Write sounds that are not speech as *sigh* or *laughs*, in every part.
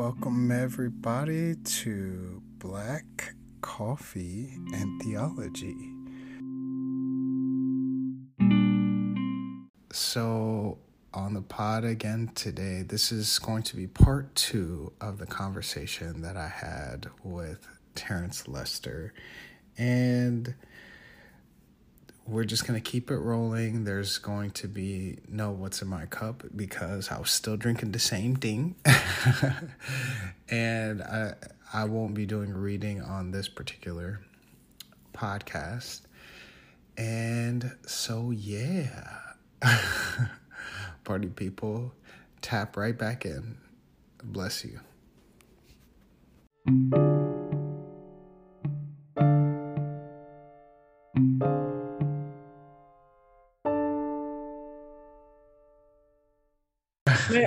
Welcome, everybody, to Black Coffee and Theology. So, on the pod again today, this is going to be part two of the conversation that I had with Terence Lester. And we're just going to keep it rolling. There's going to be no what's in my cup because I was still drinking the same thing. *laughs* and I I won't be doing reading on this particular podcast. And so yeah. *laughs* Party people, tap right back in. Bless you.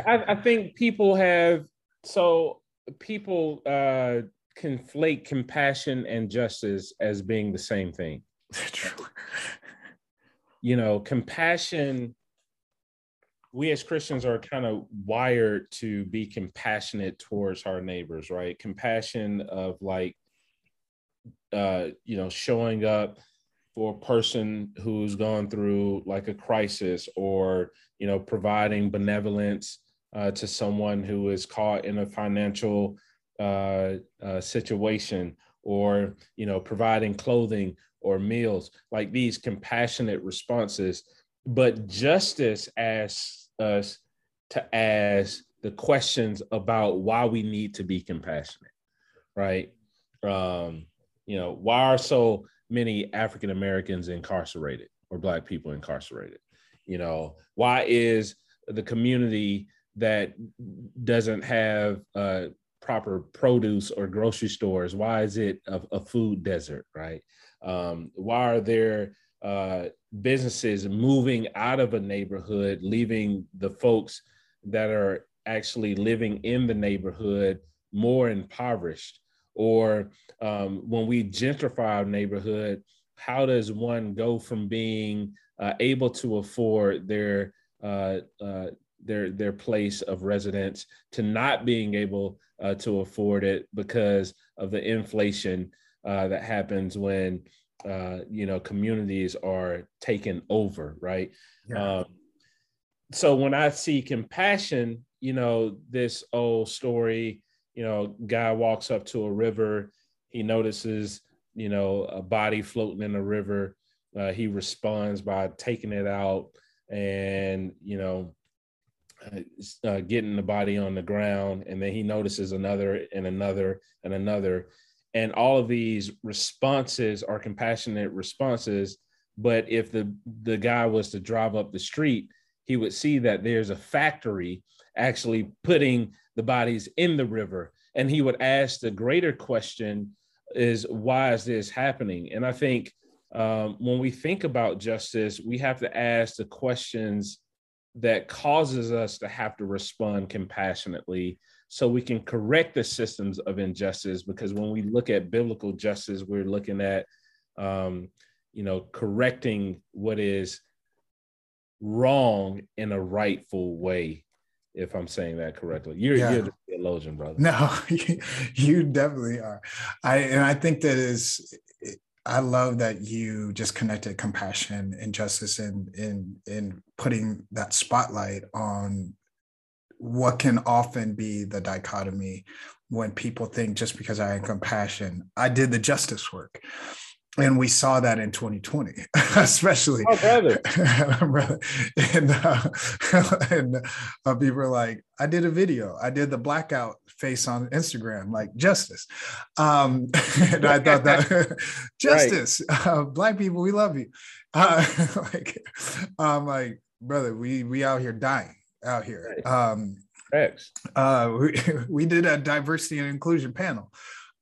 I, I think people have so people uh, conflate compassion and justice as being the same thing. True. *laughs* You know, compassion. We as Christians are kind of wired to be compassionate towards our neighbors, right? Compassion of like, uh, you know, showing up for a person who's gone through like a crisis or you know providing benevolence uh, to someone who is caught in a financial uh, uh, situation or you know providing clothing or meals like these compassionate responses. But justice asks us to ask the questions about why we need to be compassionate right? Um you know why are so many african americans incarcerated or black people incarcerated? You know why is the community that doesn't have uh, proper produce or grocery stores? Why is it a, a food desert, right? Um, why are there uh, businesses moving out of a neighborhood, leaving the folks that are actually living in the neighborhood more impoverished? Or um, when we gentrify our neighborhood, how does one go from being uh, able to afford their uh, uh, their their place of residence to not being able uh, to afford it because of the inflation uh, that happens when uh, you know communities are taken over, right? Yeah. Um, so when I see compassion, you know this old story, you know, guy walks up to a river, he notices you know a body floating in the river, uh, he responds by taking it out and you know uh, uh, getting the body on the ground, and then he notices another and another and another, and all of these responses are compassionate responses. But if the the guy was to drive up the street, he would see that there's a factory actually putting the bodies in the river, and he would ask the greater question: is why is this happening? And I think um, when we think about justice, we have to ask the questions that causes us to have to respond compassionately so we can correct the systems of injustice. Because when we look at biblical justice we're looking at um, you know correcting what is wrong in a rightful way if i'm saying that correctly. You're, yeah. you're the theologian brother. No *laughs* you definitely are. I and i think that is I love that you just connected compassion and justice in in in putting that spotlight on what can often be the dichotomy when people think just because I have compassion, I did the justice work and we saw that in 2020 *laughs* especially. Oh, brother. *laughs* and, uh, *laughs* and uh, people were like i did a video. I did the blackout face on instagram like justice. Um, and i thought that justice right. uh, black people we love you. Uh, like i'm like brother we we out here dying out here. Right. um, uh, we, we did a diversity and inclusion panel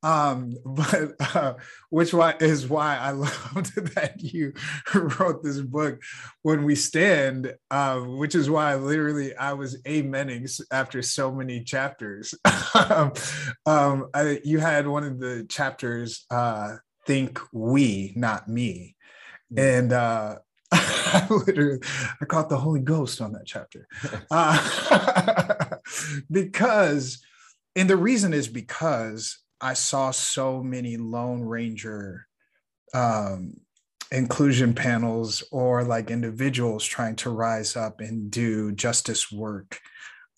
um *laughs* but uh which why is why i *laughs* loved that you *laughs* wrote this book when we stand uh, which is why literally i was amening after so many chapters. Um I, you had one of the chapters uh think we not me. Mm. and uh I literally I caught the Holy Ghost on that chapter. Uh, because and the reason is because I saw so many Lone Ranger um, inclusion panels or like individuals trying to rise up and do justice work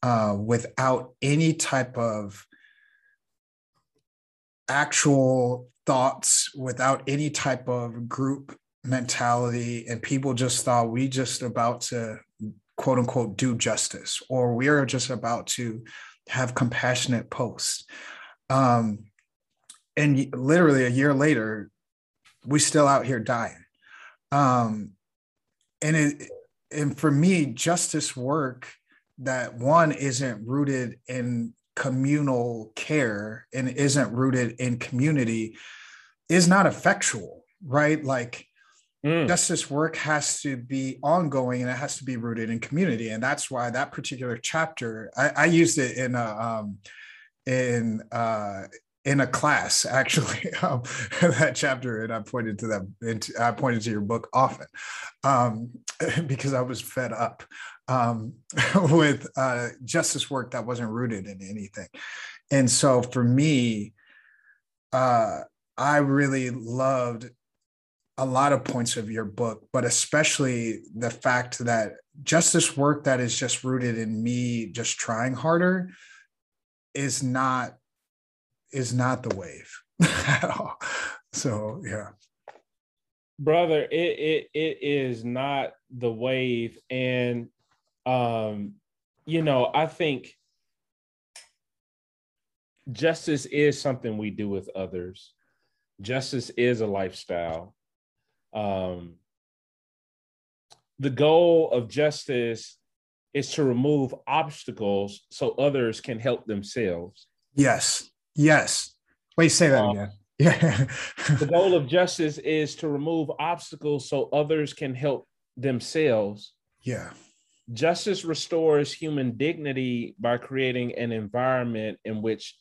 uh, without any type of actual thoughts, without any type of group mentality. And people just thought we just about to quote unquote do justice or we are just about to have compassionate posts. Um, and literally a year later, we still out here dying. Um, and it, and for me, justice work that one isn't rooted in communal care and isn't rooted in community is not effectual, right? Like mm. justice work has to be ongoing and it has to be rooted in community. And that's why that particular chapter, I, I used it in a um, in uh, in a class actually *laughs* um, that chapter and i pointed to that i pointed to your book often um, *laughs* because i was fed up um, *laughs* with uh, justice work that wasn't rooted in anything. And so for me uh, i really loved a lot of points of your book but especially the fact that justice work that is just rooted in me just trying harder is not is not the wave *laughs* at all. So yeah. Brother, it it it is not the wave. And um, you know, I think justice is something we do with others. Justice is a lifestyle. Um, the goal of justice is to remove obstacles so others can help themselves. Yes. Yes. Wait, say that um, again. *laughs* Yeah. the goal of justice is to remove obstacles so others can help themselves. Yeah. Justice restores human dignity by creating an environment in which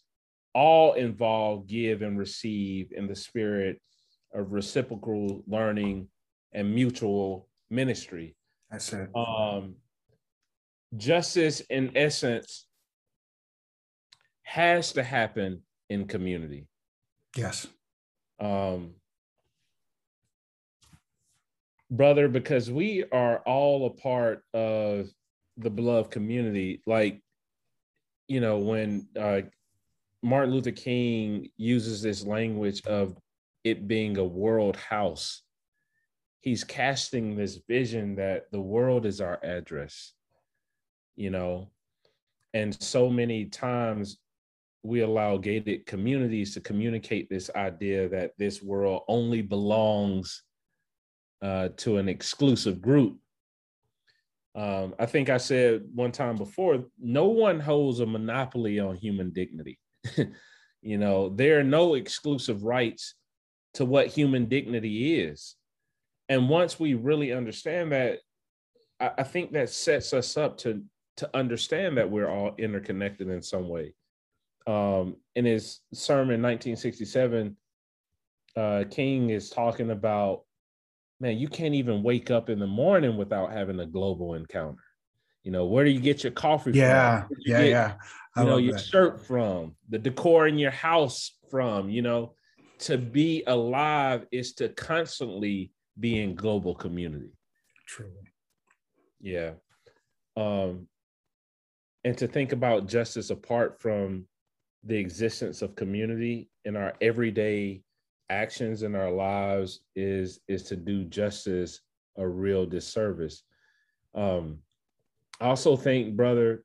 all involved give and receive in the spirit of reciprocal learning and mutual ministry. That's it. Um, justice, in essence, has to happen in community. Yes. Um, brother, because we are all a part of the beloved community. Like, you know, when uh, Martin Luther King uses this language of it being a world house, he's casting this vision that the world is our address, you know. And so many times we allow gated communities to communicate this idea that this world only belongs uh, to an exclusive group. Um, I think I said one time before, no one holds a monopoly on human dignity. *laughs* you know, there are no exclusive rights to what human dignity is. And once we really understand that, I, I think that sets us up to to understand that we're all interconnected in some way um, in his sermon 1967, uh, King is talking about, man, you can't even wake up in the morning without having a global encounter. You know, where do you get your coffee yeah, from? Yeah, get, yeah. I you know, your that. shirt from, the decor in your house from, you know, to be alive is to constantly be in global community. True. Yeah. Um, and to think about justice apart from the existence of community in our everyday actions in our lives is is to do justice a real disservice. Um i also think brother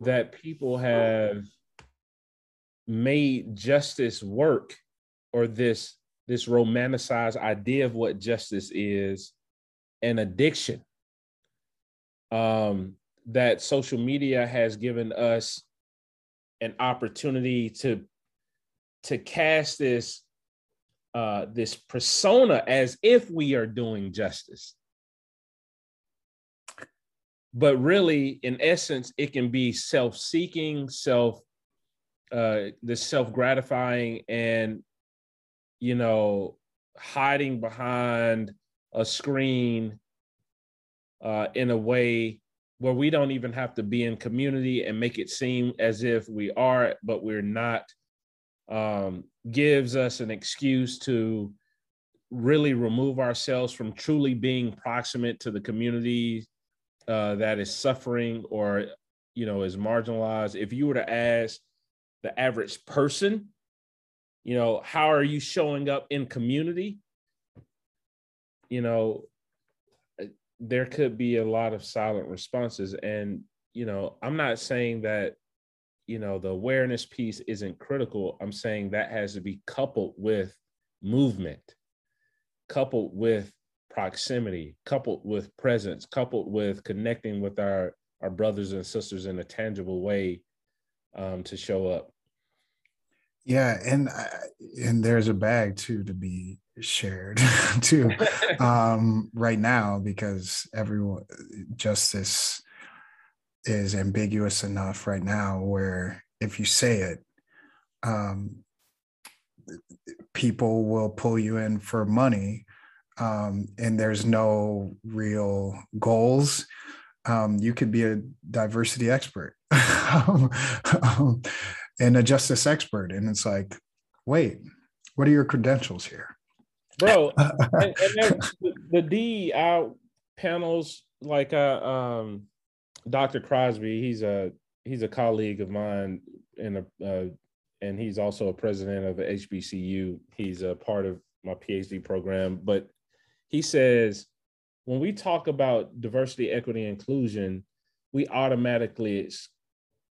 that people have made justice work or this this romanticized idea of what justice is an addiction. Um that social media has given us an opportunity to to cast this uh, this persona as if we are doing justice. But really, in essence, it can be self-seeking, self, uh, this self-gratifying, and you know, hiding behind a screen uh, in a way where we don't even have to be in community and make it seem as if we are, but we're not, um, gives us an excuse to really remove ourselves from truly being proximate to the community uh, that is suffering or you know is marginalized. If you were to ask the average person, you know, how are you showing up in community? You know, there could be a lot of silent responses. And you know i'm not saying that you know the awareness piece isn't critical. I'm saying that has to be coupled with movement coupled with proximity coupled with presence coupled with connecting with our our brothers and sisters in a tangible way um, to show up. Yeah and and there's a bag too to be shared *laughs* too um, right now because everyone justice is ambiguous enough right now where if you say it um, people will pull you in for money um, and there's no real goals um, you could be a diversity expert *laughs* um, um, and a justice expert. And it's like wait what are your credentials here bro. *laughs* and, and the DEI panels, like uh, um, Dr. Crosby, he's a he's a colleague of mine, and a uh, and he's also a president of the HBCU. He's a part of my PhD program, but he says when we talk about diversity, equity, inclusion, we automatically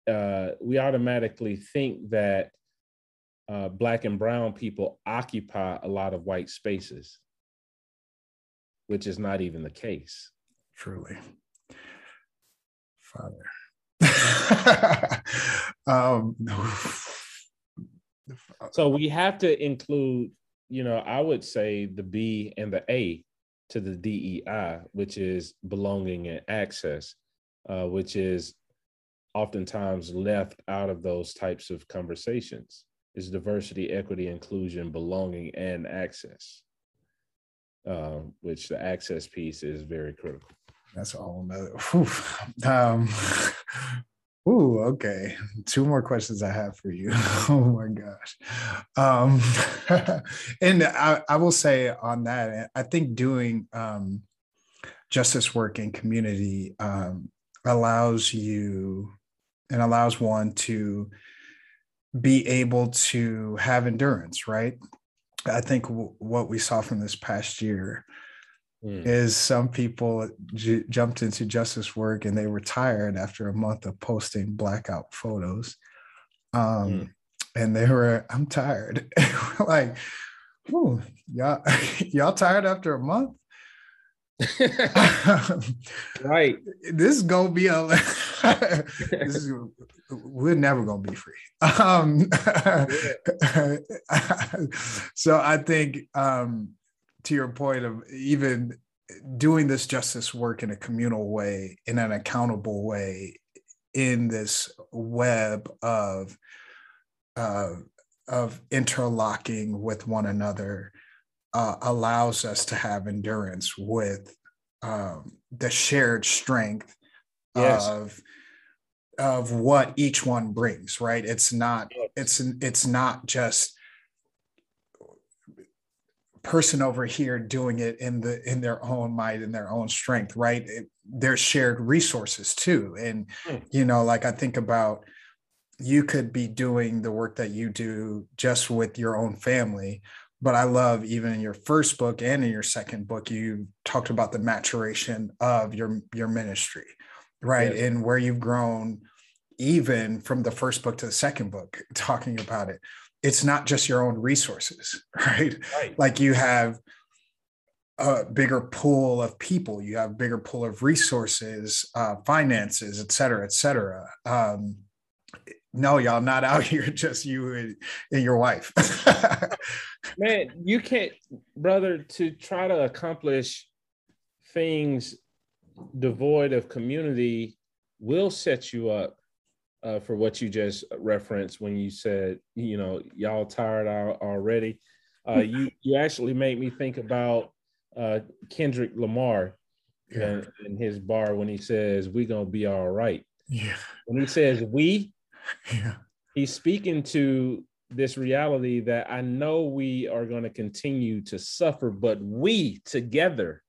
uh, we automatically think that uh, black and brown people occupy a lot of white spaces, which is not even the case. Truly. Father. *laughs* um, so we have to include, you know, I would say the B and the A to the DEI, which is belonging and access, uh, which is oftentimes left out of those types of conversations is diversity, equity, inclusion, belonging, and access. Um, which the access piece is very critical. That's all another. Um, *laughs* ooh, okay. Two more questions I have for you. *laughs* oh my gosh. Um, *laughs* and I, I will say on that, I think doing um, justice work in community um, allows you and allows one to be able to have endurance, right? I think w- what we saw from this past year mm. is some people j- jumped into justice work and they were tired after a month of posting blackout photos. Um, mm. And they were, I'm tired. *laughs* like, Ooh, y'all, *laughs* y'all tired after a month? *laughs* right. This is gonna be a *laughs* this is we're never gonna be free. Um, *laughs* so I think um, to your point of even doing this justice work in a communal way, in an accountable way, in this web of uh, of interlocking with one another uh, allows us to have endurance with um, the shared strength yes. of of what each one brings right it's not it's it's not just person over here doing it in the in their own might and their own strength right it, there's shared resources too and mm. you know like i think about you could be doing the work that you do just with your own family but I love even in your first book and in your second book, you talked about the maturation of your your ministry, right? Yes. And where you've grown even from the first book to the second book, talking about it. It's not just your own resources, *laughs* right? right. Like you have a bigger pool of people, you have bigger pool of resources, uh, finances, et cetera, et cetera. Um, no, y'all not out *laughs* here, just you and, and your wife. *laughs* Man, you can't, brother, to try to accomplish things devoid of community will set you up uh, for what you just referenced when you said, you know, y'all tired out already. Uh, *laughs* you you actually made me think about uh, Kendrick Lamar yeah. in, in his bar when he says, We're gonna be all right. Yeah. When he says we, he's speaking to this reality that I know we are going to continue to suffer, but we together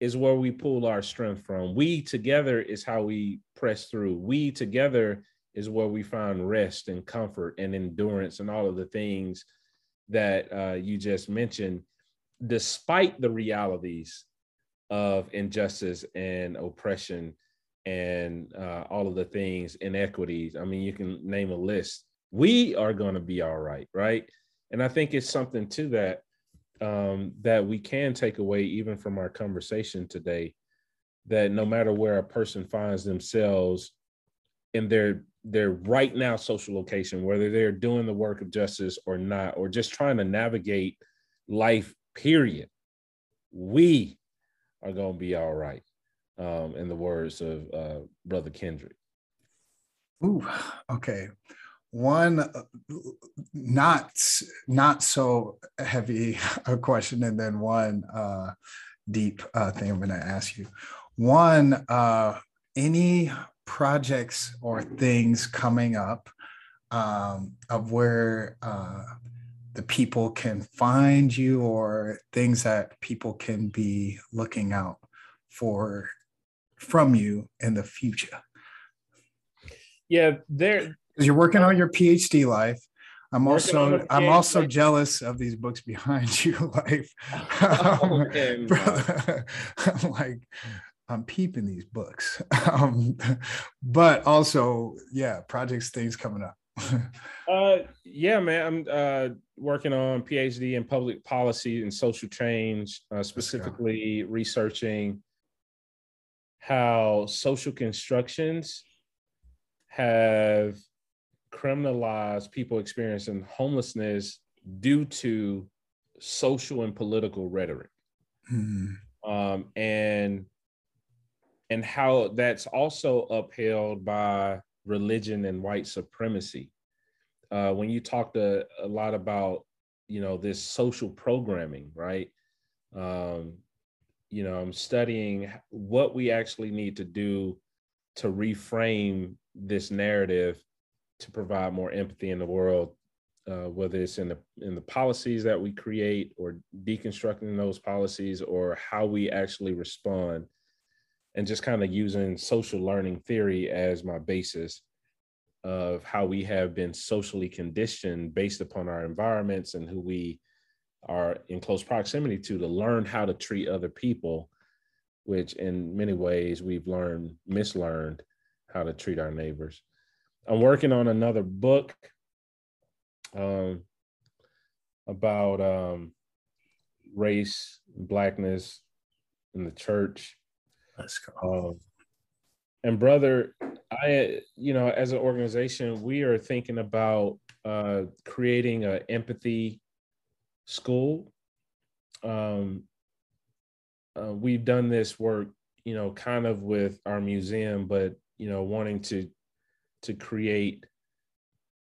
is where we pull our strength from. We together is how we press through. We together is where we find rest and comfort and endurance and all of the things that uh, you just mentioned, despite the realities of injustice and oppression and uh, all of the things, inequities. I mean, you can name a list. We are going to be all right, right? And I think it's something to that um, that we can take away even from our conversation today. That no matter where a person finds themselves in their their right now social location, whether they're doing the work of justice or not, or just trying to navigate life, period, we are going to be all right. Um, in the words of uh, Brother Kendrick. Ooh, okay. One uh, not not so heavy a question, and then one uh, deep uh, thing I'm going to ask you. One, uh, any projects or things coming up um, of where uh, the people can find you or things that people can be looking out for from you in the future. Yeah there because you're working on your phd life. I'm also i'm also jealous of these books behind *laughs* you life. Oh, *laughs* i'm like I'm peeping these books. *laughs* um, but also, yeah, projects, things coming up. uh, yeah, man, I'm uh, working on PhD in public policy and social change, uh, specifically researching how social constructions have criminalized people experiencing homelessness due to social and political rhetoric. Mm. Um, and and how that's also upheld by religion and white supremacy. Uh, when you talked a, a, lot about, you know, this social programming, right? Um, you know, I'm studying what we actually need to do to reframe this narrative to provide more empathy in the world, uh, whether it's in the in the policies that we create or deconstructing those policies or how we actually respond and just kind of using social learning theory as my basis of how we have been socially conditioned based upon our environments and who we are in close proximity to to learn how to treat other people which in many ways we've learned mislearned how to treat our neighbors i'm working on another book um, about um, race blackness in the church Let's go. Um, and brother, I, you know, as an organization, we are thinking about uh, creating an empathy school. Um, uh, we've done this work, you know, kind of with our museum, but you know, wanting to to create,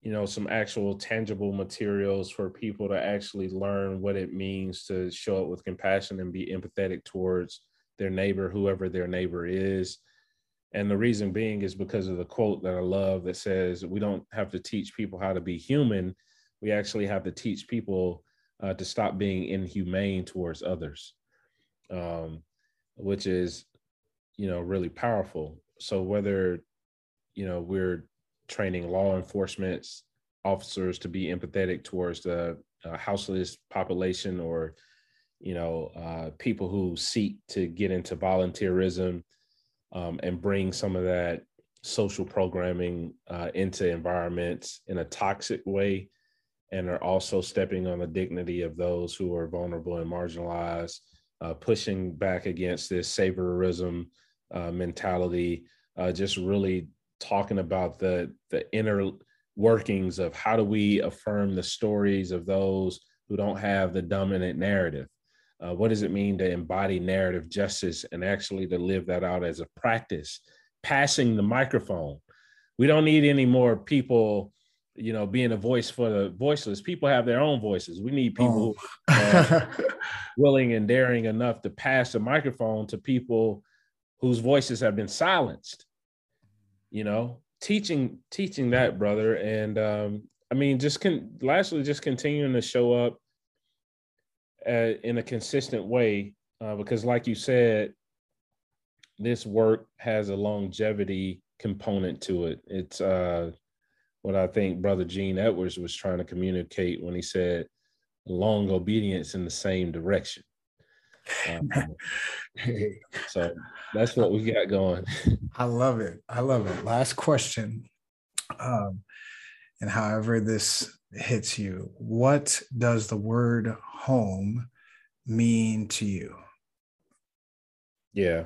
you know, some actual tangible materials for people to actually learn what it means to show up with compassion and be empathetic towards their neighbor, whoever their neighbor is. And the reason being is because of the quote that I love that says, We don't have to teach people how to be human. We actually have to teach people uh, to stop being inhumane towards others, um, which is, you know, really powerful. So whether, you know, we're training law enforcement officers to be empathetic towards the uh, houseless population or you know, uh, people who seek to get into volunteerism um, and bring some of that social programming uh, into environments in a toxic way and are also stepping on the dignity of those who are vulnerable and marginalized, uh, pushing back against this saviorism uh, mentality, uh, just really talking about the, the inner workings of how do we affirm the stories of those who don't have the dominant narrative uh, what does it mean to embody narrative justice and actually to live that out as a practice? Passing the microphone. We don't need any more people you know, being a voice for the voiceless. People have their own voices. We need people oh. *laughs* willing and daring enough to pass the microphone to people whose voices have been silenced. You know, teaching teaching that, brother, and um, I mean, just can lastly, just continuing to show up uh, in a consistent way, uh, because, like you said, this work has a longevity component to it. It's uh, what I think Brother Gene Edwards was trying to communicate when he said long obedience in the same direction. Um, *laughs* so that's what we got going. I love it. I love it. Last question. Um, and however this hits you, what does the word home mean to you? Yeah.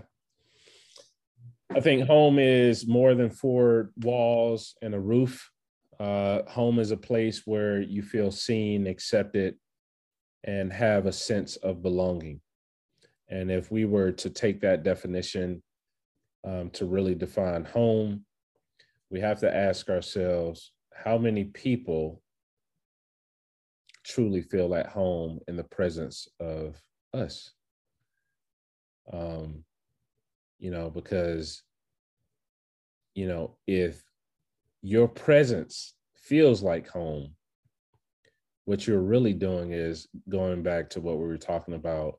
I think home is more than four walls and a roof. Uh, home is a place where you feel seen, accepted, and have a sense of belonging. And if we were to take that definition um, to really define home, we have to ask ourselves how many people truly feel at home in the presence of us? Um, you know, because, you know, if your presence feels like home, what you're really doing is going back to what we were talking about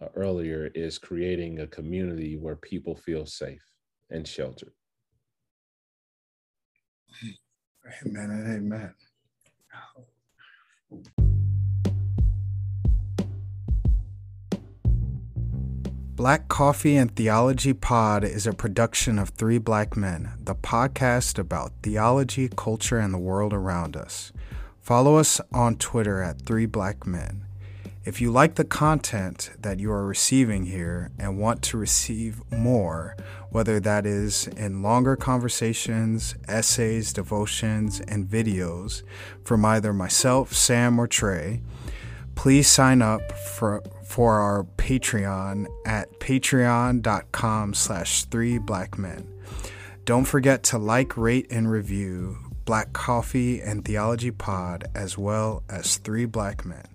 uh, earlier is creating a community where people feel safe and sheltered. Amen and amen. Black Coffee and Theology Pod is a production of Three Black Men, the podcast about theology, culture, and the world around us. Follow us on Twitter at Three Black Men. If you like the content that you are receiving here and want to receive more, whether that is in longer conversations, essays, devotions, and videos from either myself, Sam, or Trey, please sign up for, for our Patreon at patreon.com slash three black men. Don't forget to like, rate, and review Black Coffee and Theology Pod as well as Three Black Men.